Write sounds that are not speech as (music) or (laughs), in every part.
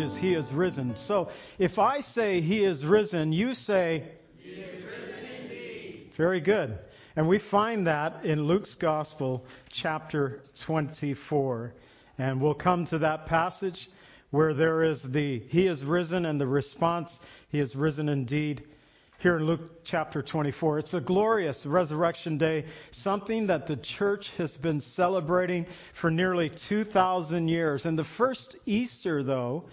is He is Risen. So if I say He is risen, you say, He is risen indeed. Very good. And we find that in Luke's Gospel, chapter 24. And we'll come to that passage where there is the He is risen and the response, He is risen indeed here in Luke chapter 24. It's a glorious resurrection day, something that the church has been celebrating for nearly 2,000 years. And the first Easter, though,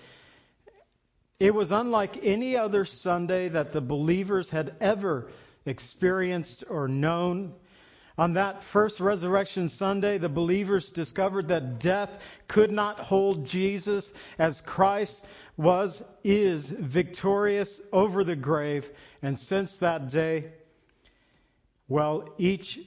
it was unlike any other Sunday that the believers had ever experienced or known. On that first resurrection Sunday, the believers discovered that death could not hold Jesus as Christ was, is victorious over the grave. And since that day, well, each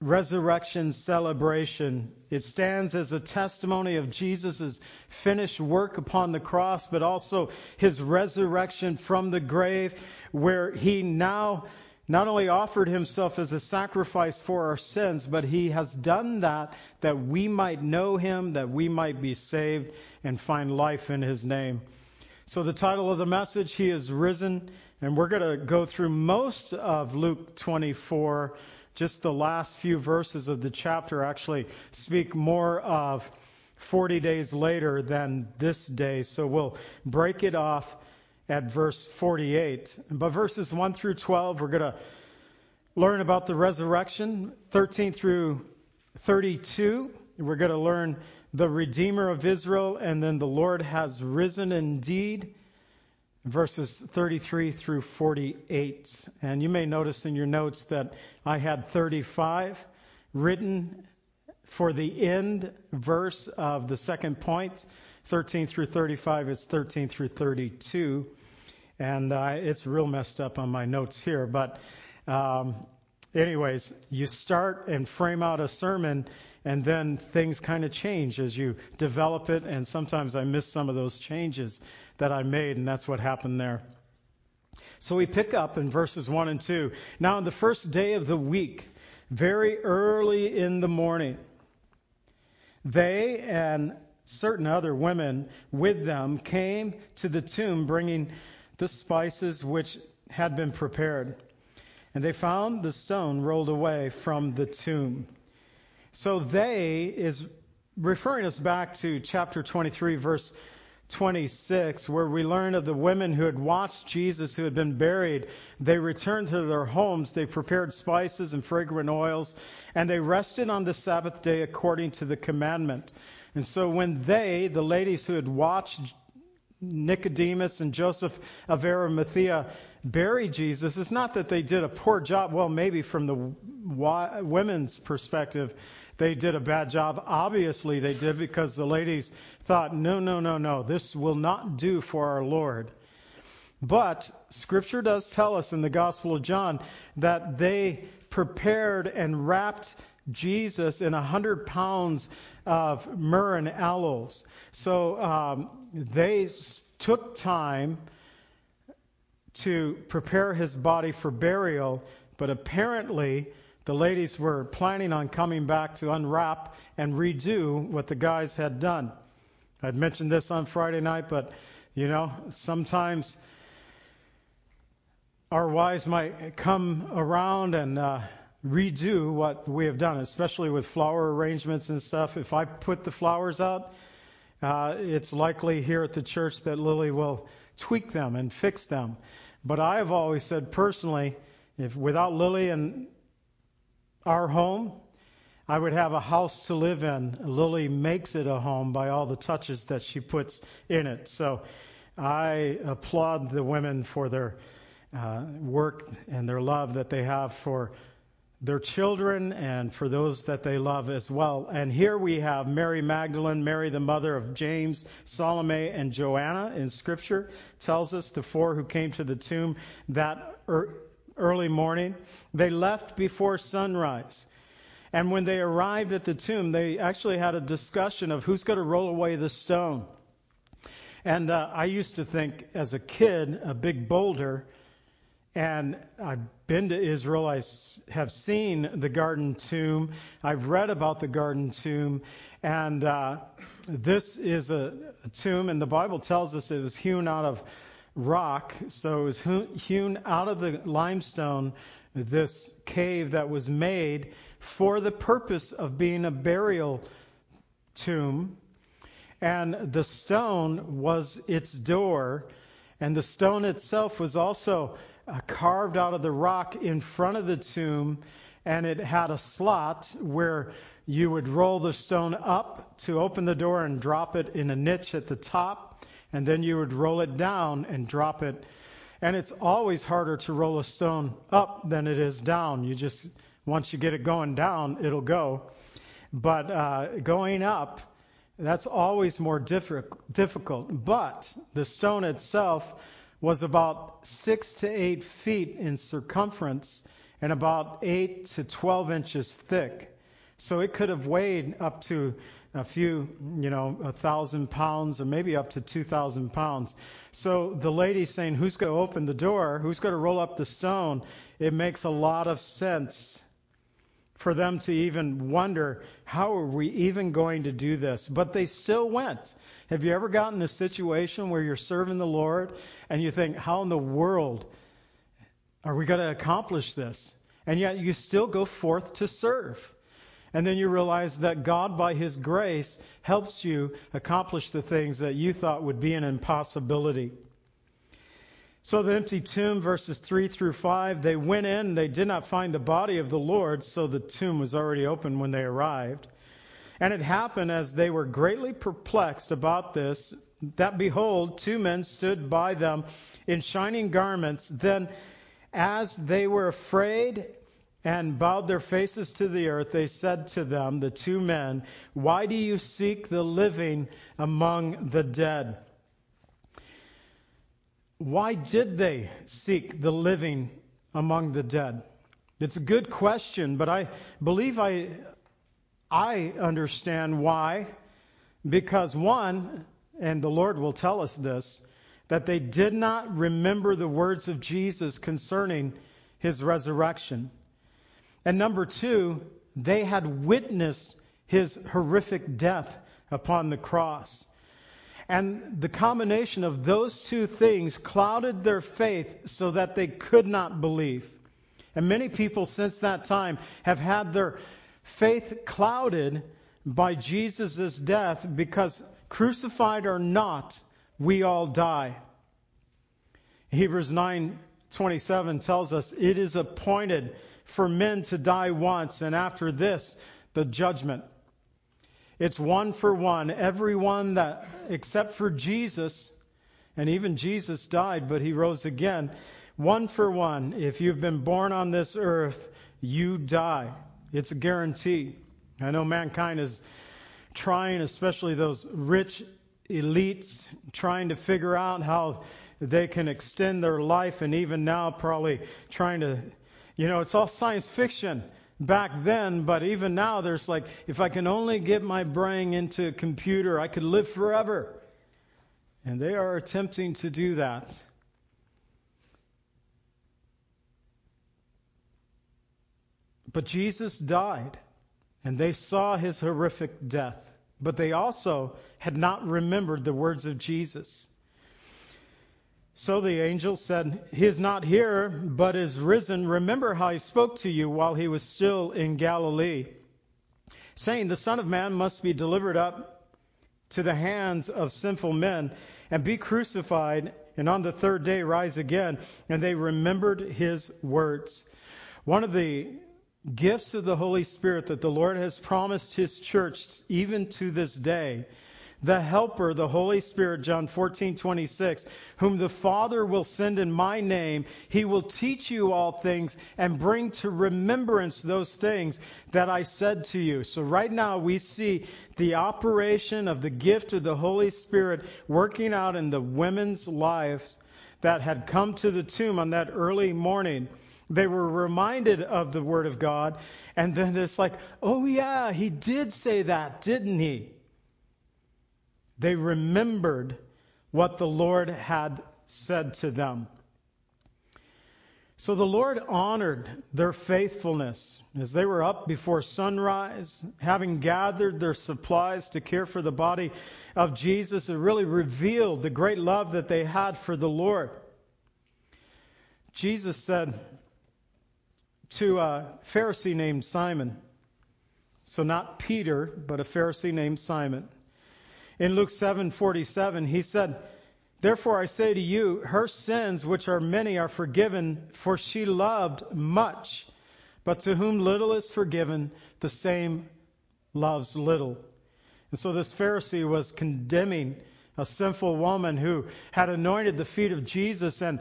resurrection celebration, it stands as a testimony of Jesus' finished work upon the cross, but also his resurrection from the grave, where he now not only offered himself as a sacrifice for our sins, but he has done that that we might know him, that we might be saved and find life in his name. So the title of the message, He is Risen, and we're going to go through most of Luke 24. Just the last few verses of the chapter actually speak more of 40 days later than this day. So we'll break it off at verse 48. But verses 1 through 12, we're going to learn about the resurrection. 13 through 32, we're going to learn the Redeemer of Israel, and then the Lord has risen indeed. Verses 33 through 48. And you may notice in your notes that I had 35 written for the end verse of the second point. 13 through 35 is 13 through 32. And uh, it's real messed up on my notes here. But, um, anyways, you start and frame out a sermon and then things kind of change as you develop it, and sometimes I miss some of those changes that I made, and that's what happened there. So we pick up in verses 1 and 2. Now, on the first day of the week, very early in the morning, they and certain other women with them came to the tomb bringing the spices which had been prepared. And they found the stone rolled away from the tomb. So they is referring us back to chapter 23, verse 26, where we learn of the women who had watched Jesus, who had been buried. They returned to their homes. They prepared spices and fragrant oils, and they rested on the Sabbath day according to the commandment. And so when they, the ladies who had watched Nicodemus and Joseph of Arimathea bury Jesus, it's not that they did a poor job. Well, maybe from the women's perspective, they did a bad job. Obviously, they did because the ladies thought, no, no, no, no, this will not do for our Lord. But Scripture does tell us in the Gospel of John that they prepared and wrapped Jesus in a hundred pounds of myrrh and aloes. So um, they took time to prepare his body for burial, but apparently the ladies were planning on coming back to unwrap and redo what the guys had done. I'd mentioned this on Friday night, but you know, sometimes our wives might come around and uh, redo what we have done, especially with flower arrangements and stuff. If I put the flowers out, uh, it's likely here at the church that Lily will tweak them and fix them. But I have always said personally, if without Lily and our home, I would have a house to live in. Lily makes it a home by all the touches that she puts in it. So I applaud the women for their uh, work and their love that they have for their children and for those that they love as well. And here we have Mary Magdalene, Mary the mother of James, Salome, and Joanna in Scripture tells us the four who came to the tomb that early morning. They left before sunrise. And when they arrived at the tomb, they actually had a discussion of who's going to roll away the stone. And uh, I used to think as a kid, a big boulder and I've been to Israel. I have seen the garden tomb. I've read about the garden tomb. And uh, this is a, a, tomb, and the Bible tells us it was hewn out of rock. So it was hewn out of the limestone, this cave that was made for the purpose of being a burial tomb. And the stone was its door, and the stone itself was also uh, carved out of the rock in front of the tomb, and it had a slot where you would roll the stone up to open the door and drop it in a niche at the top, and then you would roll it down and drop it. And it's always harder to roll a stone up than it is down. You just, once you get it going down, it'll go. But uh, going up, that's always more difficult. But the stone itself was about six to eight feet in circumference and about eight to 12 inches thick. So it could have weighed up to a few, you know, a thousand pounds or maybe up to 2,000 pounds. So the lady saying, Who's going to open the door? Who's going to roll up the stone? It makes a lot of sense for them to even wonder, How are we even going to do this? But they still went. Have you ever gotten a situation where you're serving the Lord and you think, How in the world are we going to accomplish this? And yet you still go forth to serve. And then you realize that God, by His grace, helps you accomplish the things that you thought would be an impossibility. So the empty tomb, verses 3 through 5, they went in, they did not find the body of the Lord, so the tomb was already open when they arrived. And it happened as they were greatly perplexed about this, that behold, two men stood by them in shining garments. Then, as they were afraid and bowed their faces to the earth, they said to them, the two men, Why do you seek the living among the dead? Why did they seek the living among the dead? It's a good question, but I believe I, I understand why. Because one, and the Lord will tell us this, that they did not remember the words of Jesus concerning his resurrection. And number two, they had witnessed his horrific death upon the cross. And the combination of those two things clouded their faith so that they could not believe. And many people since that time have had their faith clouded by Jesus' death because crucified or not, we all die. Hebrews 9:27 tells us it is appointed for men to die once, and after this, the judgment. It's one for one. Everyone that, except for Jesus, and even Jesus died, but he rose again. One for one. If you've been born on this earth, you die. It's a guarantee. I know mankind is trying, especially those rich elites, trying to figure out how they can extend their life, and even now, probably trying to you know, it's all science fiction back then, but even now there's like, if I can only get my brain into a computer, I could live forever. And they are attempting to do that. But Jesus died, and they saw his horrific death. But they also had not remembered the words of Jesus. So the angel said, He is not here, but is risen. Remember how he spoke to you while he was still in Galilee, saying, The Son of Man must be delivered up to the hands of sinful men and be crucified, and on the third day rise again. And they remembered his words. One of the gifts of the Holy Spirit that the Lord has promised his church, even to this day, the helper, the Holy Spirit, John 14:26, whom the Father will send in my name, he will teach you all things and bring to remembrance those things that I said to you. So right now we see the operation of the gift of the Holy Spirit working out in the women's lives that had come to the tomb on that early morning. They were reminded of the Word of God, and then it's like, oh yeah, he did say that, didn't he? They remembered what the Lord had said to them. So the Lord honored their faithfulness as they were up before sunrise, having gathered their supplies to care for the body of Jesus. It really revealed the great love that they had for the Lord. Jesus said to a Pharisee named Simon, so not Peter, but a Pharisee named Simon. In Luke 7:47, he said, Therefore I say to you, her sins, which are many, are forgiven, for she loved much. But to whom little is forgiven, the same loves little. And so this Pharisee was condemning a sinful woman who had anointed the feet of Jesus. And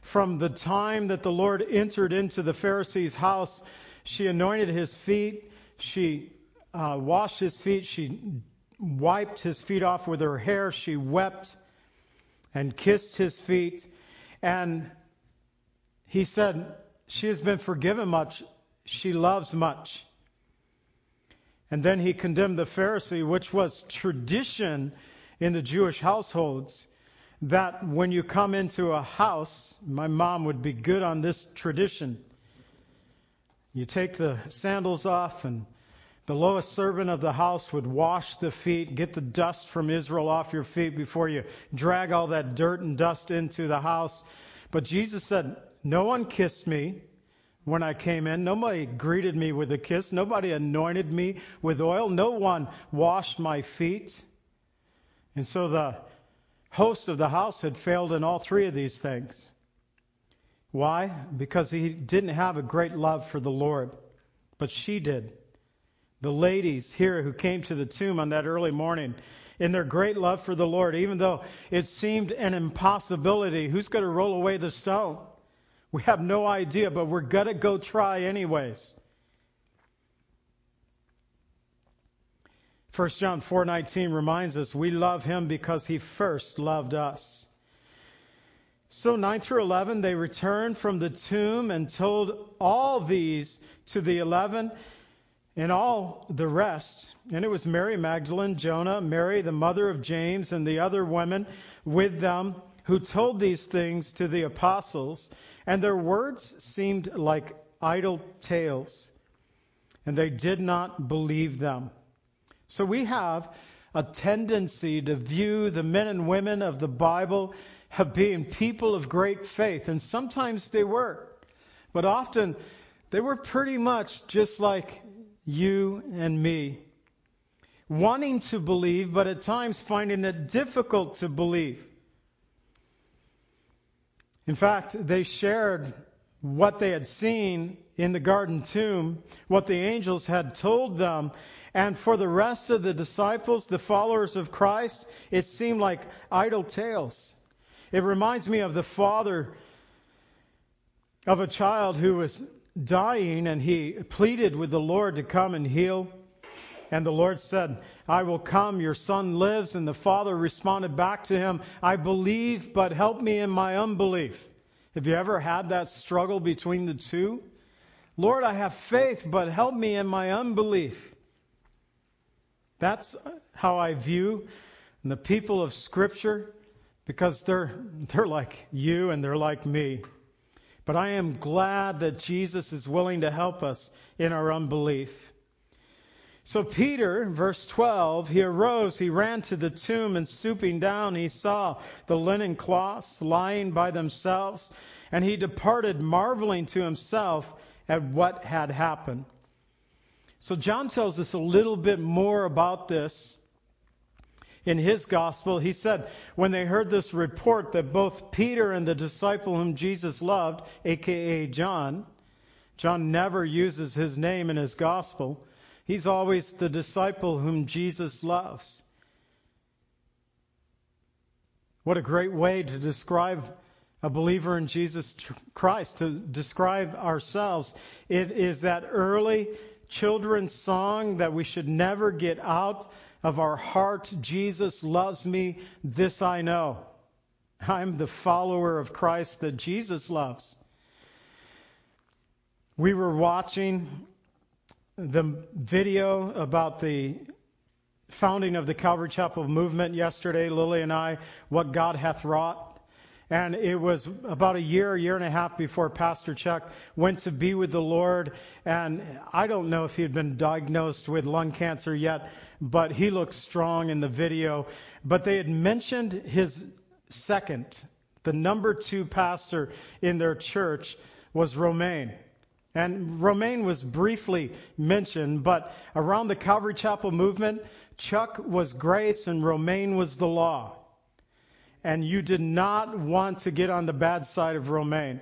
from the time that the Lord entered into the Pharisee's house, she anointed his feet. She uh, washed his feet. She wiped his feet off with her hair. She wept and kissed his feet. And he said, She has been forgiven much. She loves much. And then he condemned the Pharisee, which was tradition in the Jewish households, that when you come into a house, my mom would be good on this tradition. You take the sandals off and the lowest servant of the house would wash the feet, get the dust from Israel off your feet before you drag all that dirt and dust into the house. But Jesus said, No one kissed me when I came in. Nobody greeted me with a kiss. Nobody anointed me with oil. No one washed my feet. And so the host of the house had failed in all three of these things. Why? Because he didn't have a great love for the Lord, but she did the ladies here who came to the tomb on that early morning in their great love for the Lord, even though it seemed an impossibility. Who's going to roll away the stone? We have no idea, but we're going to go try anyways. 1 John 4:19 reminds us we love him because he first loved us. So 9 through 11 they returned from the tomb and told all these to the 11 and all the rest. And it was Mary Magdalene, Joanna, Mary, the mother of James, and the other women with them who told these things to the apostles. And their words seemed like idle tales, and they did not believe them. So we have a tendency to view the men and women of the Bible as being people of great faith, and sometimes they were. But often they were pretty much just like you and me. Wanting to believe, but at times finding it difficult to believe. In fact, they shared what they had seen in the garden tomb, what the angels had told them. And for the rest of the disciples, the followers of Christ, it seemed like idle tales. It reminds me of the father of a child who was dying, and he pleaded with the Lord to come and heal. And the Lord said, I will come, your son lives. And the father responded back to him, I believe, but help me in my unbelief. Have you ever had that struggle between the two? Lord, I have faith, but help me in my unbelief. That's how I view the people of Scripture because they're, they're like you and they're like me. But I am glad that Jesus is willing to help us in our unbelief. So Peter, verse 12, he arose, he ran to the tomb, and stooping down, he saw the linen cloths lying by themselves, and he departed, marveling to himself at what had happened. So John tells us a little bit more about this in his gospel, he said, when they heard this report that both Peter and the disciple whom Jesus loved, aka John, John never uses his name in his gospel. He's always the disciple whom Jesus loves. What a great way to describe a believer in Jesus Christ, to describe ourselves. It is that early children's song that we should never get out of our heart. Jesus loves me. This I know. I'm the follower of Christ that Jesus loves. We were watching the video about the founding of the Calvary Chapel movement yesterday, Lily and I, what God hath wrought. And it was about a year, year and a half before Pastor Chuck went to be with the Lord. And I don't know if he had been diagnosed with lung cancer yet, but he looked strong in the video. But they had mentioned his second, the number two pastor in their church was Romaine. And Romaine was briefly mentioned, but around the Calvary Chapel movement, Chuck was grace and Romaine was the law and you did not want to get on the bad side of Romaine.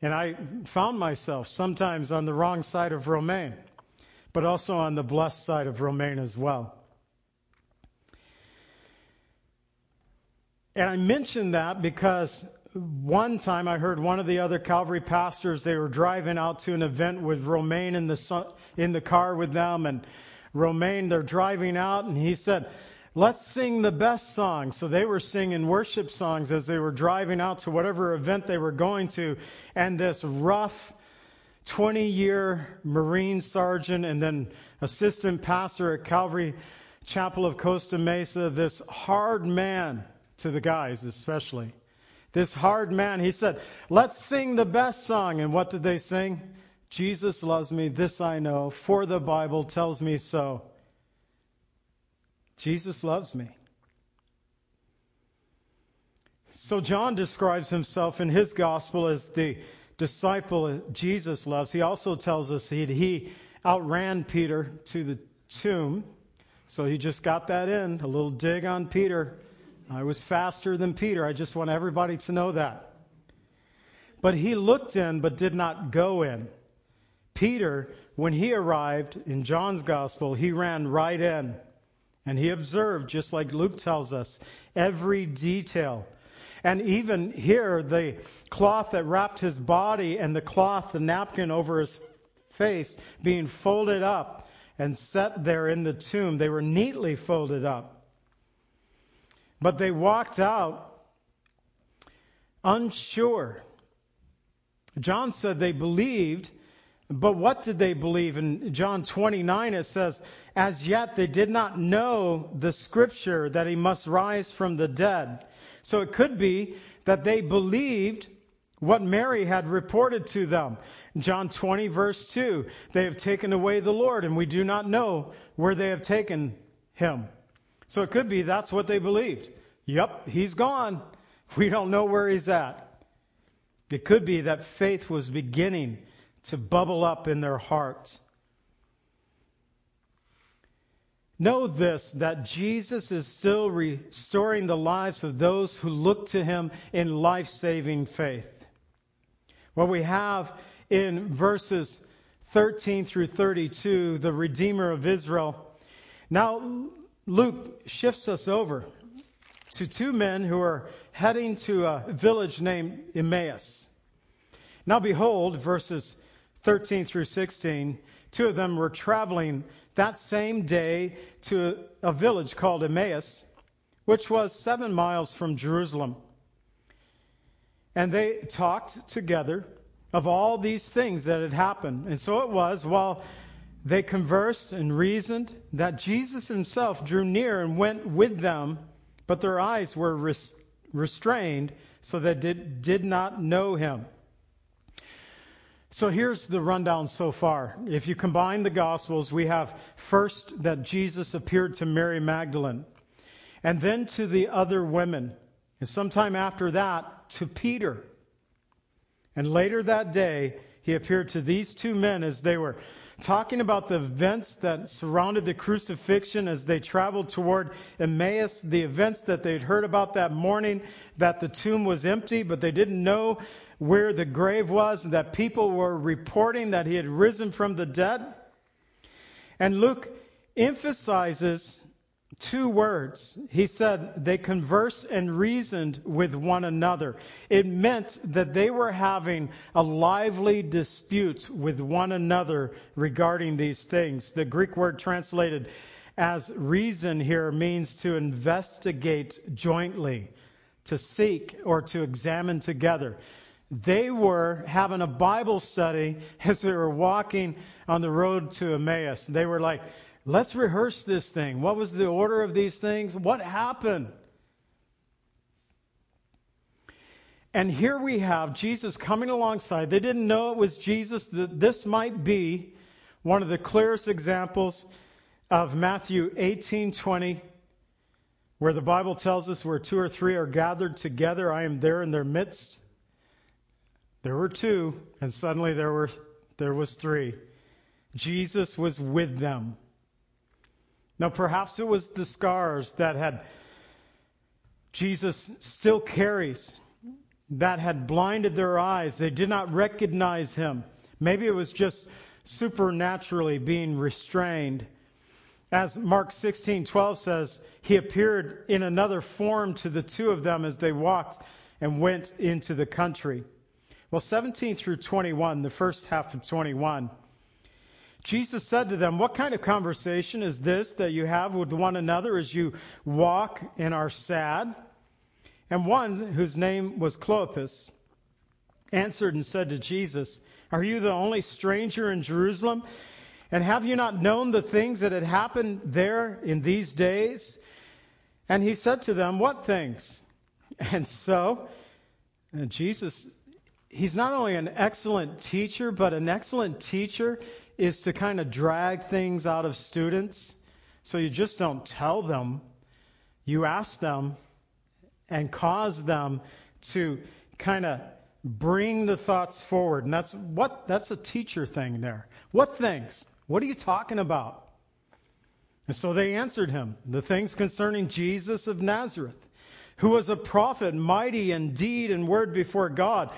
And I found myself sometimes on the wrong side of Romaine, but also on the blessed side of Romaine as well. And I mention that because one time I heard one of the other Calvary pastors, they were driving out to an event with Romaine in the, in the car with them, and Romaine, they're driving out, and he said, Let's sing the best song. So they were singing worship songs as they were driving out to whatever event they were going to. And this rough 20 year Marine sergeant and then assistant pastor at Calvary Chapel of Costa Mesa, this hard man to the guys especially. This hard man, he said, Let's sing the best song. And what did they sing? Jesus loves me, this I know, for the Bible tells me so. Jesus loves me. So John describes himself in his gospel as the disciple Jesus loves. He also tells us he, he outran Peter to the tomb. So he just got that in, a little dig on Peter. I was faster than Peter. I just want everybody to know that. But he looked in but did not go in. Peter, when he arrived in John's gospel, he ran right in. And he observed, just like Luke tells us, every detail. And even here, the cloth that wrapped his body and the cloth, the napkin over his face, being folded up and set there in the tomb, they were neatly folded up. But they walked out unsure. John said they believed, but what did they believe? In John 29, it says, As yet they did not know the scripture that he must rise from the dead. So it could be that they believed what Mary had reported to them. John 20, verse 2 They have taken away the Lord, and we do not know where they have taken him. So it could be that's what they believed. Yep, he's gone. We don't know where he's at. It could be that faith was beginning to bubble up in their hearts. Know this that Jesus is still restoring the lives of those who look to him in life saving faith. What we have in verses 13 through 32, the Redeemer of Israel. Now, Luke shifts us over to two men who are heading to a village named Emmaus. Now, behold, verses 13 through 16, two of them were traveling that same day to a village called Emmaus, which was seven miles from Jerusalem. And they talked together of all these things that had happened. And so it was while they conversed and reasoned that Jesus himself drew near and went with them, but their eyes were restrained so that they did not know him. So here's the rundown so far. If you combine the Gospels, we have first that Jesus appeared to Mary Magdalene, and then to the other women, and sometime after that to Peter. And later that day, he appeared to these two men as they were talking about the events that surrounded the crucifixion as they traveled toward Emmaus, the events that they'd heard about that morning, that the tomb was empty, but they didn't know where the grave was, that people were reporting that he had risen from the dead. And Luke emphasizes two words. He said they conversed and reasoned with one another. It meant that they were having a lively dispute with one another regarding these things. The Greek word translated as reason here means to investigate jointly, to seek or to examine together. They were having a Bible study (laughs) as they were walking on the road to Emmaus. They were like, let's rehearse this thing. What was the order of these things? What happened? And here we have Jesus coming alongside. They didn't know it was Jesus. This might be one of the clearest examples of Matthew 18:20 where the Bible tells us where two or three are gathered together, I am there in their midst. There were two, and suddenly there were there was three. Jesus was with them. Now perhaps it was the scars that had Jesus still carries that had blinded their eyes. They did not recognize him. Maybe it was just supernaturally being restrained. As Mark 16:12 says, he appeared in another form to the two of them as they walked and went into the country. Well, 17 through 21, the first half of 21, Jesus said to them, What kind of conversation is this that you have with one another as you walk and are sad? And one, whose name was Clopas, answered and said to Jesus, Are you the only stranger in Jerusalem? And have you not known the things that had happened there in these days? And he said to them, What things? And so, and Jesus, he's not only an excellent teacher, but an excellent teacher is to kind of drag things out of students. So you just don't tell them. You ask them and cause them to kind of bring the thoughts forward. And that's what that's a teacher thing there. What things? What are you talking about? And so they answered him, the things concerning Jesus of Nazareth, who was a prophet, mighty in deed and word before God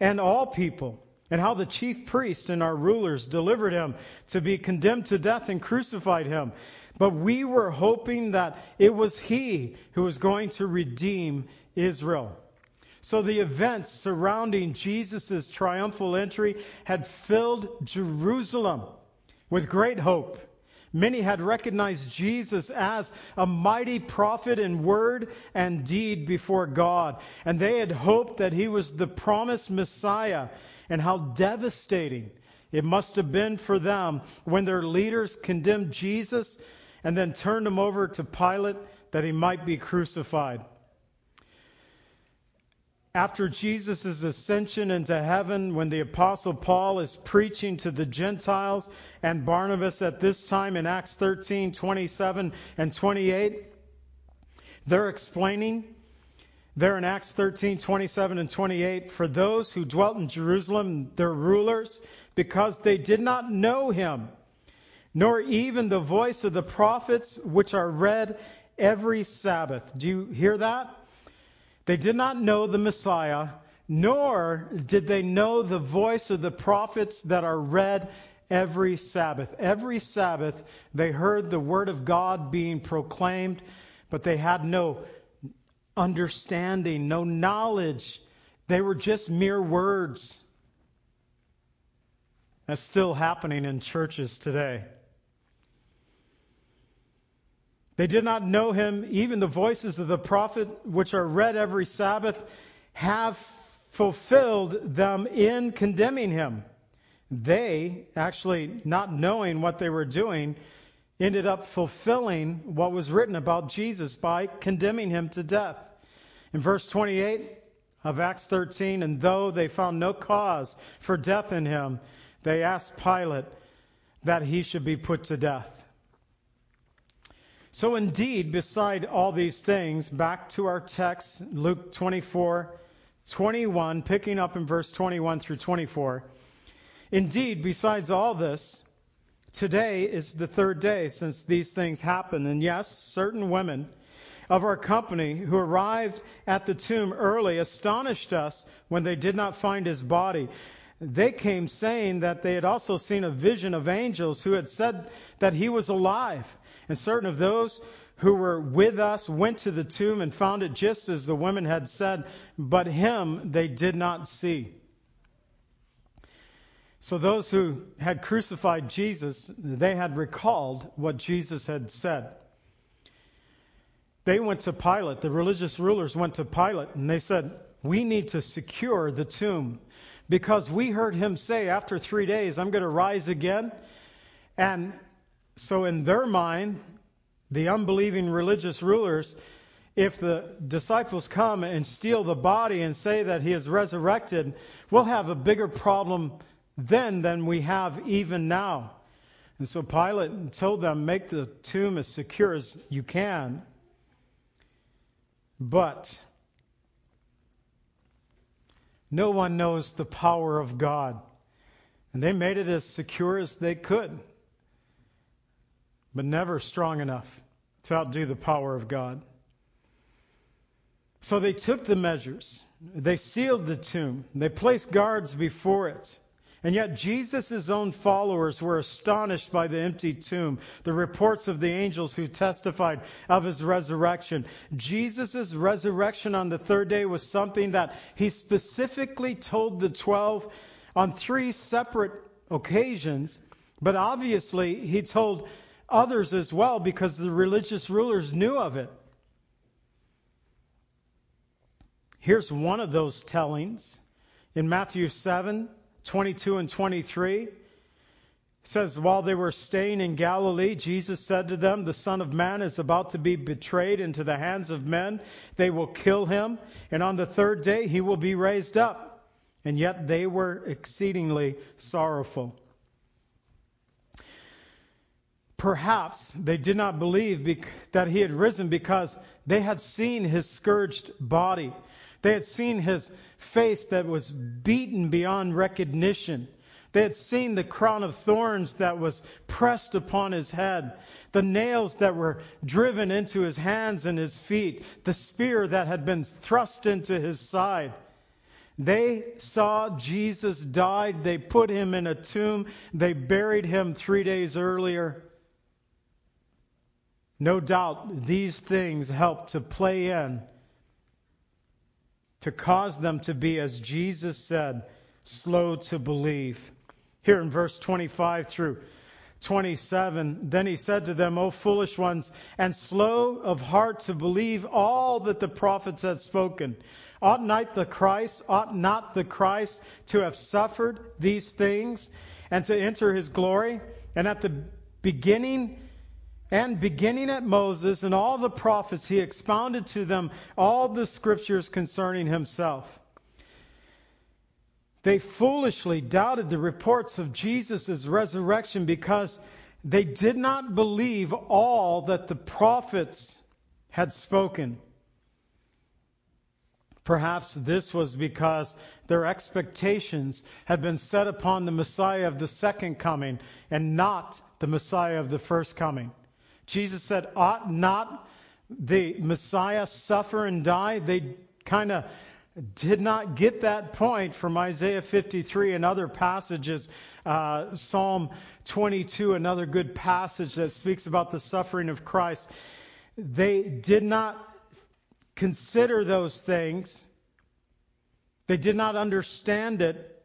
and all people, and how the chief priest and our rulers delivered him to be condemned to death and crucified him. But we were hoping that it was he who was going to redeem Israel. So the events surrounding Jesus' triumphal entry had filled Jerusalem with great hope. Many had recognized Jesus as a mighty prophet in word and deed before God, and they had hoped that he was the promised Messiah, and how devastating it must have been for them when their leaders condemned Jesus and then turned him over to Pilate that he might be crucified. After Jesus' ascension into heaven, when the Apostle Paul is preaching to the Gentiles and Barnabas at this time in Acts 13, 27 and 28, they're explaining there in Acts 13, 27 and 28, for those who dwelt in Jerusalem, their rulers, because they did not know him nor even the voice of the prophets which are read every Sabbath. Do you hear that? They did not know the Messiah, nor did they know the voice of the prophets that are read every Sabbath. Every Sabbath, they heard the word of God being proclaimed, but they had no understanding, no knowledge. They were just mere words. That's still happening in churches today. They did not know him. Even the voices of the prophet, which are read every Sabbath, have fulfilled them in condemning him. They, actually not knowing what they were doing, ended up fulfilling what was written about Jesus by condemning him to death. In verse 28 of Acts 13, and though they found no cause for death in him, they asked Pilate that he should be put to death. So, indeed, beside all these things, back to our text, Luke 24, 21, picking up in verse 21 through 24. Indeed, besides all this, today is the third day since these things happened. And yes, certain women of our company who arrived at the tomb early astonished us when they did not find his body. They came saying that they had also seen a vision of angels who had said that he was alive. And certain of those who were with us went to the tomb and found it just as the women had said, but him they did not see. So those who had crucified Jesus, they had recalled what Jesus had said. They went to Pilate, the religious rulers went to Pilate, and they said, We need to secure the tomb because we heard him say, After three days, I'm going to rise again. And so, in their mind, the unbelieving religious rulers, if the disciples come and steal the body and say that he is resurrected, we'll have a bigger problem then than we have even now. And so Pilate told them, make the tomb as secure as you can. But no one knows the power of God. And they made it as secure as they could, but never strong enough to outdo the power of God. So they took the measures. They sealed the tomb. They placed guards before it. And yet Jesus' own followers were astonished by the empty tomb, the reports of the angels who testified of his resurrection. Jesus' resurrection on the third day was something that he specifically told the twelve on three separate occasions, but obviously he told others as well because the religious rulers knew of it. Here's one of those tellings in Matthew 7 22 and 23. It says, While they were staying in Galilee, Jesus said to them, The Son of Man is about to be betrayed into the hands of men. They will kill him, and on the third day he will be raised up. And yet they were exceedingly sorrowful. Perhaps they did not believe that he had risen because they had seen his scourged body. They had seen his face that was beaten beyond recognition. They had seen the crown of thorns that was pressed upon his head, the nails that were driven into his hands and his feet, the spear that had been thrust into his side. They saw Jesus died. They put him in a tomb. They buried him three days earlier. No doubt these things helped to play in to cause them to be, as Jesus said, slow to believe. Here in verse 25 through 27, then he said to them, O foolish ones, and slow of heart to believe all that the prophets had spoken. Ought not the Christ, ought not the Christ to have suffered these things and to enter his glory? And at the beginning, and beginning at Moses and all the prophets, he expounded to them all the scriptures concerning himself. They foolishly doubted the reports of Jesus' resurrection because they did not believe all that the prophets had spoken. Perhaps this was because their expectations had been set upon the Messiah of the second coming and not the Messiah of the first coming. Jesus said, Ought not the Messiah suffer and die? They kind of did not get that point from Isaiah 53 and other passages. Uh, Psalm 22, another good passage that speaks about the suffering of Christ. They did not consider those things. They did not understand it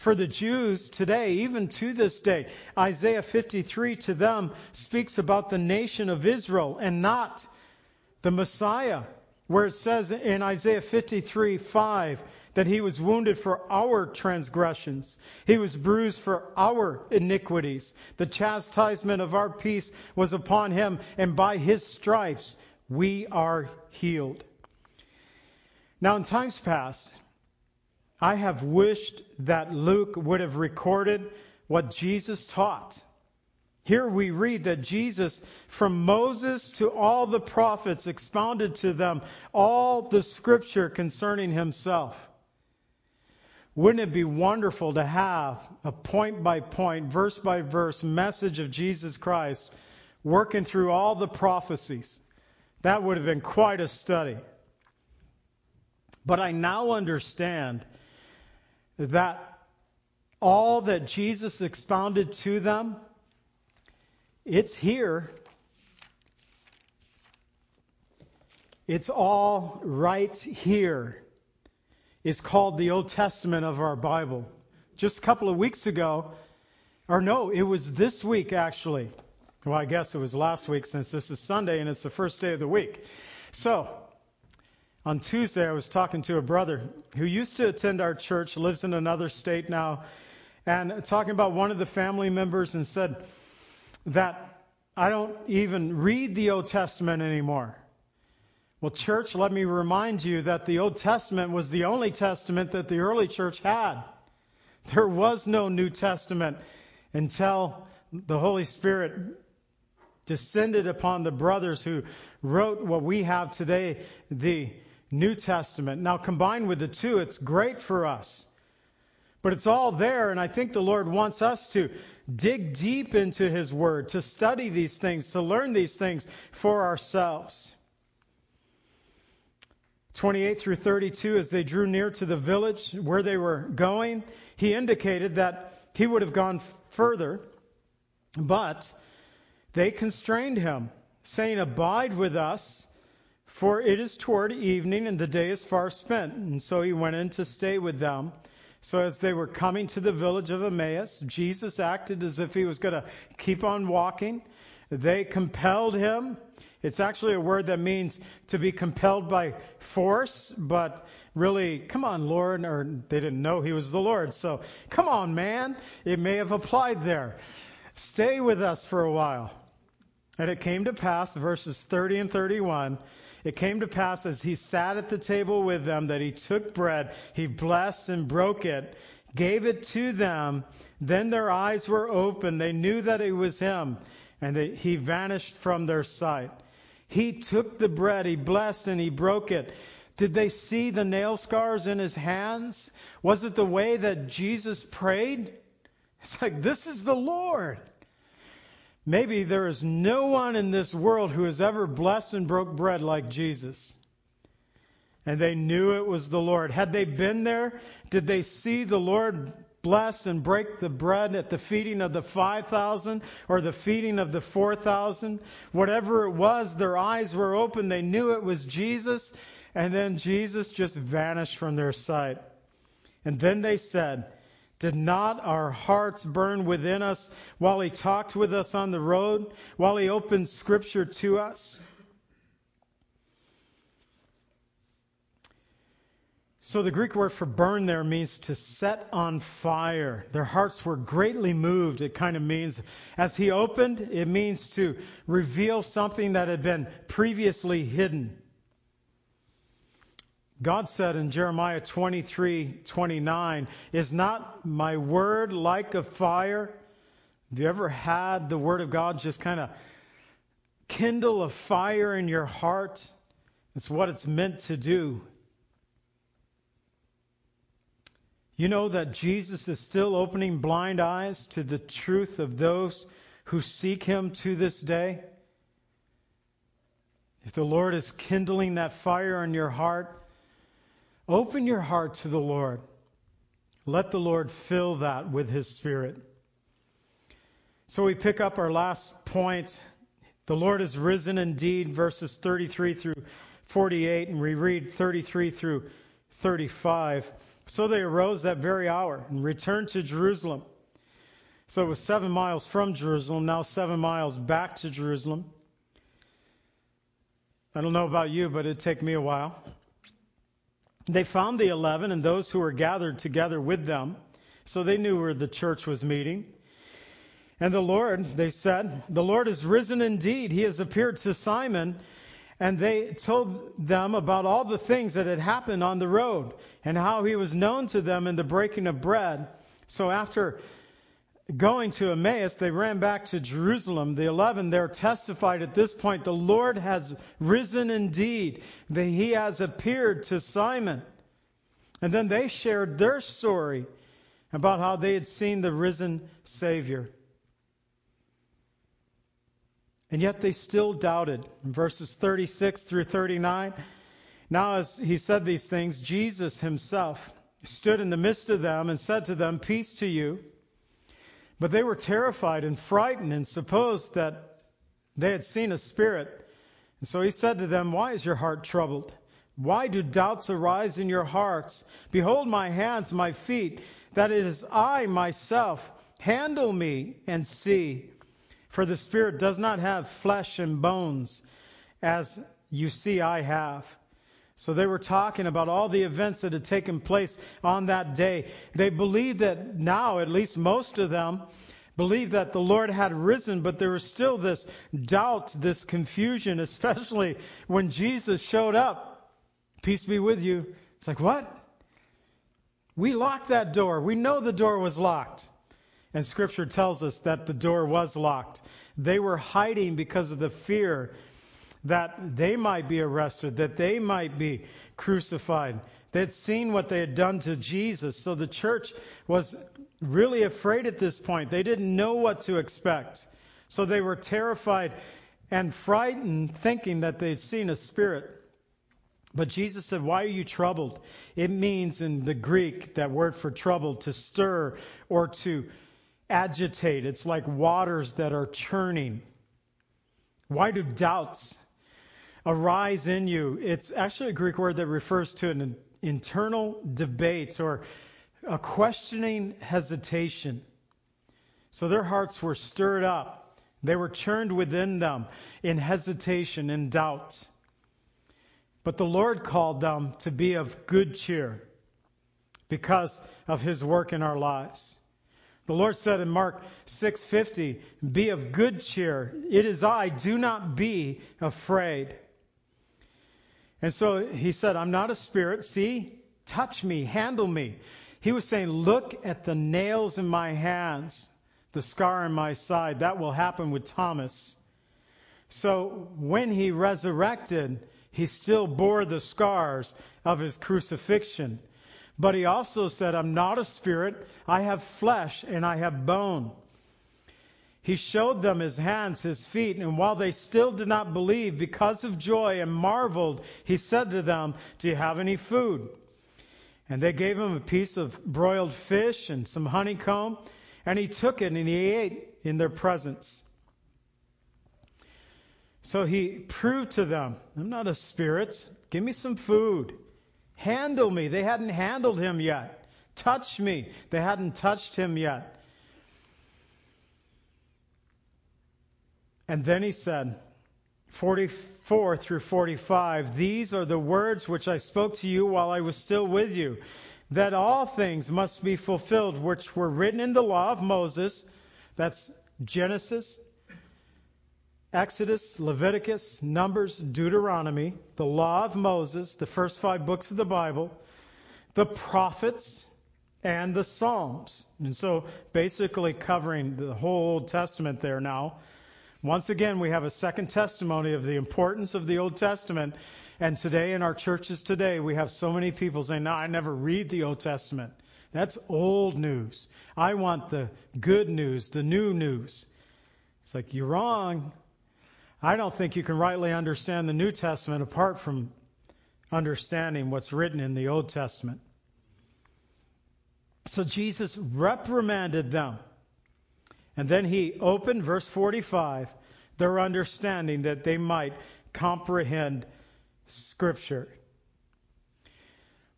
for the Jews today, even to this day, Isaiah 53 to them speaks about the nation of Israel and not the Messiah, where it says in Isaiah 53 5 that he was wounded for our transgressions, he was bruised for our iniquities. The chastisement of our peace was upon him, and by his stripes we are healed. Now, in times past, I have wished that Luke would have recorded what Jesus taught. Here we read that Jesus, from Moses to all the prophets, expounded to them all the scripture concerning himself. Wouldn't it be wonderful to have a point by point, verse by verse message of Jesus Christ working through all the prophecies? That would have been quite a study. But I now understand that all that Jesus expounded to them, it's here. It's all right here. It's called the Old Testament of our Bible. Just a couple of weeks ago, or no, it was this week actually. Well, I guess it was last week since this is Sunday and it's the first day of the week. So, on Tuesday, I was talking to a brother who used to attend our church, lives in another state now, and talking about one of the family members and said that I don't even read the Old Testament anymore. Well, church, let me remind you that the Old Testament was the only testament that the early church had. There was no New Testament until the Holy Spirit descended upon the brothers who wrote what we have today, the New Testament. Now, combined with the two, it's great for us. But it's all there, and I think the Lord wants us to dig deep into His Word, to study these things, to learn these things for ourselves. 28 through 32, as they drew near to the village where they were going, he indicated that he would have gone further, but they constrained him, saying, Abide with us, for it is toward evening, and the day is far spent. And so he went in to stay with them. So as they were coming to the village of Emmaus, Jesus acted as if he was going to keep on walking. They compelled him. It's actually a word that means to be compelled by force, but really, come on, Lord, or they didn't know he was the Lord. So, come on, man. It may have applied there. Stay with us for a while. And it came to pass, verses 30 and 31, it came to pass as he sat at the table with them that he took bread, he blessed and broke it, gave it to them. Then their eyes were open. They knew that it was him, and that he vanished from their sight. He took the bread, he blessed, and he broke it. Did they see the nail scars in his hands? Was it the way that Jesus prayed? It's like, this is the Lord. Maybe there is no one in this world who has ever blessed and broke bread like Jesus. And they knew it was the Lord. Had they been there, did they see the Lord bless and break the bread at the feeding of the 5,000 or the feeding of the 4,000? Whatever it was, their eyes were open. They knew it was Jesus. And then Jesus just vanished from their sight. And then they said, did not our hearts burn within us while he talked with us on the road, while he opened scripture to us? So the Greek word for burn there means to set on fire. Their hearts were greatly moved. It kind of means, as he opened, it means to reveal something that had been previously hidden. God said in Jeremiah 23:29, "Is not my word like a fire?" Have you ever had the word of God just kind of kindle a fire in your heart? It's what it's meant to do. You know that Jesus is still opening blind eyes to the truth of those who seek him to this day? If the Lord is kindling that fire in your heart, Open your heart to the Lord. Let the Lord fill that with His Spirit. So we pick up our last point. The Lord is risen indeed, verses 33 through 48, and we read 33 through 35. So they arose that very hour and returned to Jerusalem. So it was seven miles from Jerusalem, now seven miles back to Jerusalem. I don't know about you, but it'd take me a while. They found the eleven and those who were gathered together with them, so they knew where the church was meeting. And the Lord, they said, the Lord is risen indeed. He has appeared to Simon. And they told them about all the things that had happened on the road and how he was known to them in the breaking of bread. So after going to Emmaus, they ran back to Jerusalem. The eleven there testified at this point, the Lord has risen indeed, that he has appeared to Simon. And then they shared their story about how they had seen the risen Savior. And yet they still doubted. In verses 36 through 39, now as he said these things, Jesus himself stood in the midst of them and said to them, Peace to you. But they were terrified and frightened and supposed that they had seen a spirit. And so he said to them, Why is your heart troubled? Why do doubts arise in your hearts? Behold my hands, my feet, that it is I myself. Handle me and see. For the Spirit does not have flesh and bones, as you see I have. So they were talking about all the events that had taken place on that day. They believed that now, at least most of them, believed that the Lord had risen, but there was still this doubt, this confusion, (laughs) especially when Jesus showed up. Peace be with you. It's like, what? We locked that door. We know the door was locked. And scripture tells us that the door was locked. They were hiding because of the fear that they might be arrested, that they might be crucified. They'd seen what they had done to Jesus. So the church was really afraid at this point. They didn't know what to expect. So they were terrified and frightened, thinking that they'd seen a spirit. But Jesus said, Why are you troubled? It means in the Greek, that word for troubled, to stir or to agitate. It's like waters that are churning. Why do doubts arise in you? It's actually a Greek word that refers to an internal debate or a questioning hesitation. So their hearts were stirred up. They were churned within them in hesitation and doubt. But the Lord called them to be of good cheer because of his work in our lives. The Lord said in Mark 6:50, "Be of good cheer. It is I. Do not be afraid." And so he said, "I'm not a spirit. See? Touch me, handle me." He was saying, "Look at the nails in my hands, the scar in my side." That will happen with Thomas. So when he resurrected, he still bore the scars of his crucifixion. But he also said, I'm not a spirit. I have flesh and I have bone. He showed them his hands, his feet, and while they still did not believe because of joy and marveled, he said to them, Do you have any food? And they gave him a piece of broiled fish and some honeycomb, and he took it and he ate in their presence. So he proved to them, I'm not a spirit. Give me some food. Handle me. They hadn't handled him yet. Touch me. They hadn't touched him yet. And then he said, 44 through 45, These are the words which I spoke to you while I was still with you, that all things must be fulfilled which were written in the law of Moses. That's Genesis, Exodus, Leviticus, Numbers, Deuteronomy, the law of Moses, the first five books of the Bible, the prophets, and the Psalms. And so basically covering the whole Old Testament there now. Once again, we have a second testimony of the importance of the Old Testament. And today in our churches today, we have so many people saying, no, I never read the Old Testament. That's old news. I want the good news, the new news. It's like, you're wrong. I don't think you can rightly understand the New Testament apart from understanding what's written in the Old Testament. So Jesus reprimanded them. And then he opened, verse 45, their understanding that they might comprehend Scripture.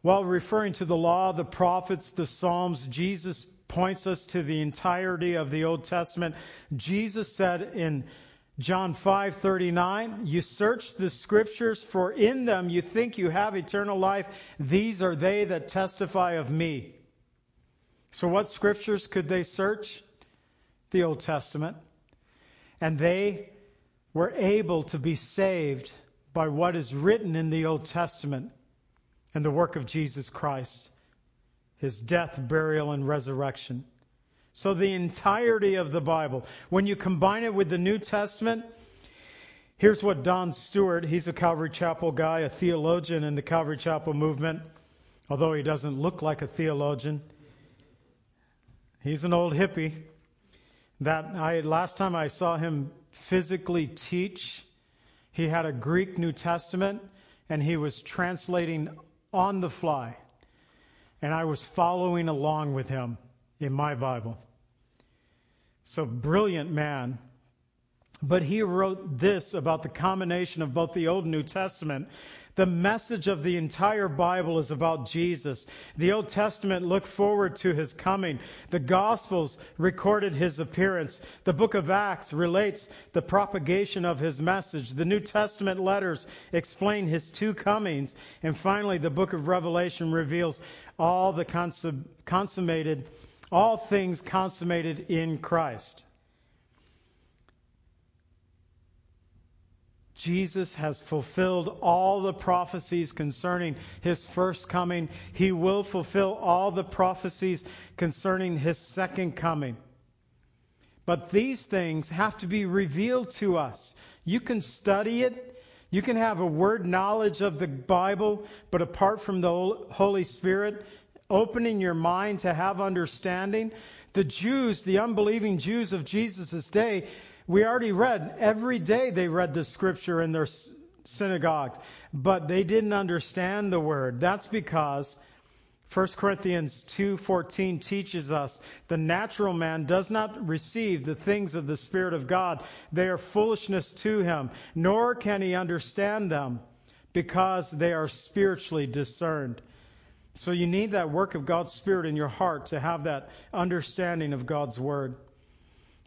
While referring to the law, the prophets, the Psalms, Jesus points us to the entirety of the Old Testament. Jesus said in John 5:39 You search the scriptures for in them you think you have eternal life these are they that testify of me. So what scriptures could they search? The Old Testament. And they were able to be saved by what is written in the Old Testament and the work of Jesus Christ, his death, burial and resurrection. So the entirety of the Bible, when you combine it with the New Testament, here's what Don Stewart, he's a Calvary Chapel guy, a theologian in the Calvary Chapel movement, although he doesn't look like a theologian. He's an old hippie. That I last time I saw him physically teach, he had a Greek New Testament and he was translating on the fly. And I was following along with him in my Bible. So brilliant man. But he wrote this about the combination of both the Old and New Testament. The message of the entire Bible is about Jesus. The Old Testament looked forward to his coming. The Gospels recorded his appearance. The book of Acts relates the propagation of his message. The New Testament letters explain his two comings. And finally, the book of Revelation reveals all the consummated all things consummated in Christ. Jesus has fulfilled all the prophecies concerning his first coming. He will fulfill all the prophecies concerning his second coming. But these things have to be revealed to us. You can study it, you can have a word knowledge of the Bible, but apart from the Holy Spirit opening your mind to have understanding, the Jews, the unbelieving Jews of Jesus' day, we already read, every day they read the scripture in their synagogues, but they didn't understand the word. That's because 1 Corinthians 2:14 teaches us the natural man does not receive the things of the spirit of God. They are foolishness to him nor can he understand them because they are spiritually discerned. So you need that work of God's spirit in your heart to have that understanding of God's word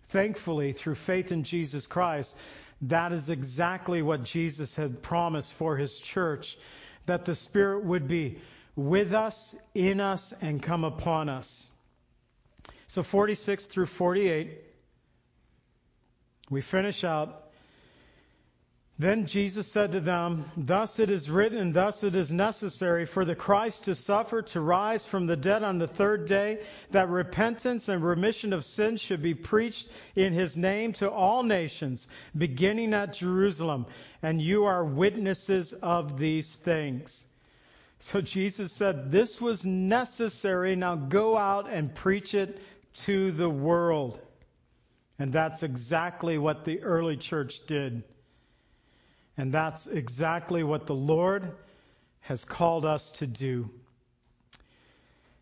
Thankfully, through faith in Jesus Christ, that is exactly what Jesus had promised for his church that the Spirit would be with us, in us, and come upon us. So 46 through 48, we finish out then Jesus said to them, Thus it is written, thus it is necessary for the Christ to suffer, to rise from the dead on the third day, that repentance and remission of sins should be preached in his name to all nations, beginning at Jerusalem. And you are witnesses of these things. So Jesus said, This was necessary. Now go out and preach it to the world. And that's exactly what the early church did. And that's exactly what the Lord has called us to do.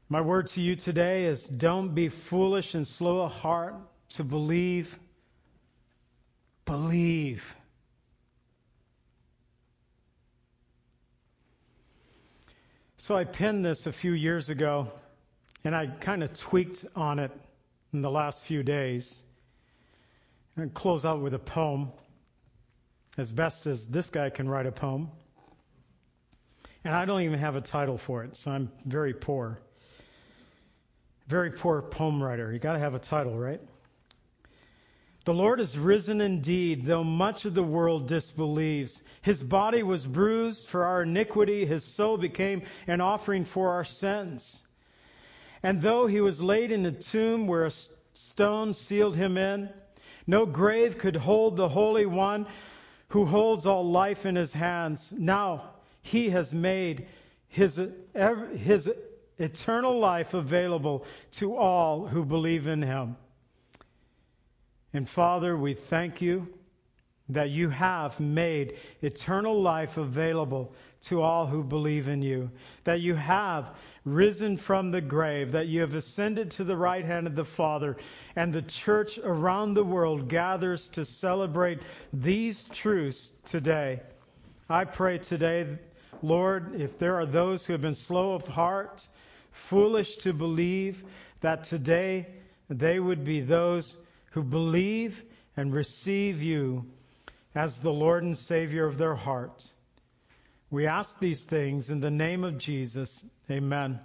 My word to you today is don't be foolish and slow of heart to believe. Believe. So I penned this a few years ago, and I kind of tweaked on it in the last few days. And close out with a poem as best as this guy can write a poem. And I don't even have a title for it, so I'm very poor. Very poor poem writer. You got to have a title, right? The Lord is risen indeed, though much of the world disbelieves. His body was bruised for our iniquity, his soul became an offering for our sins. And though he was laid in a tomb where a stone sealed him in, no grave could hold the Holy One who holds all life in his hands. Now he has made his, his eternal life available to all who believe in him. And Father, we thank you that you have made eternal life available to all who believe in you, that you have risen from the grave, that you have ascended to the right hand of the Father, and the church around the world gathers to celebrate these truths today. I pray today, Lord, if there are those who have been slow of heart, foolish to believe, that today they would be those who believe and receive you as the Lord and Savior of their hearts. We ask these things in the name of Jesus. Amen.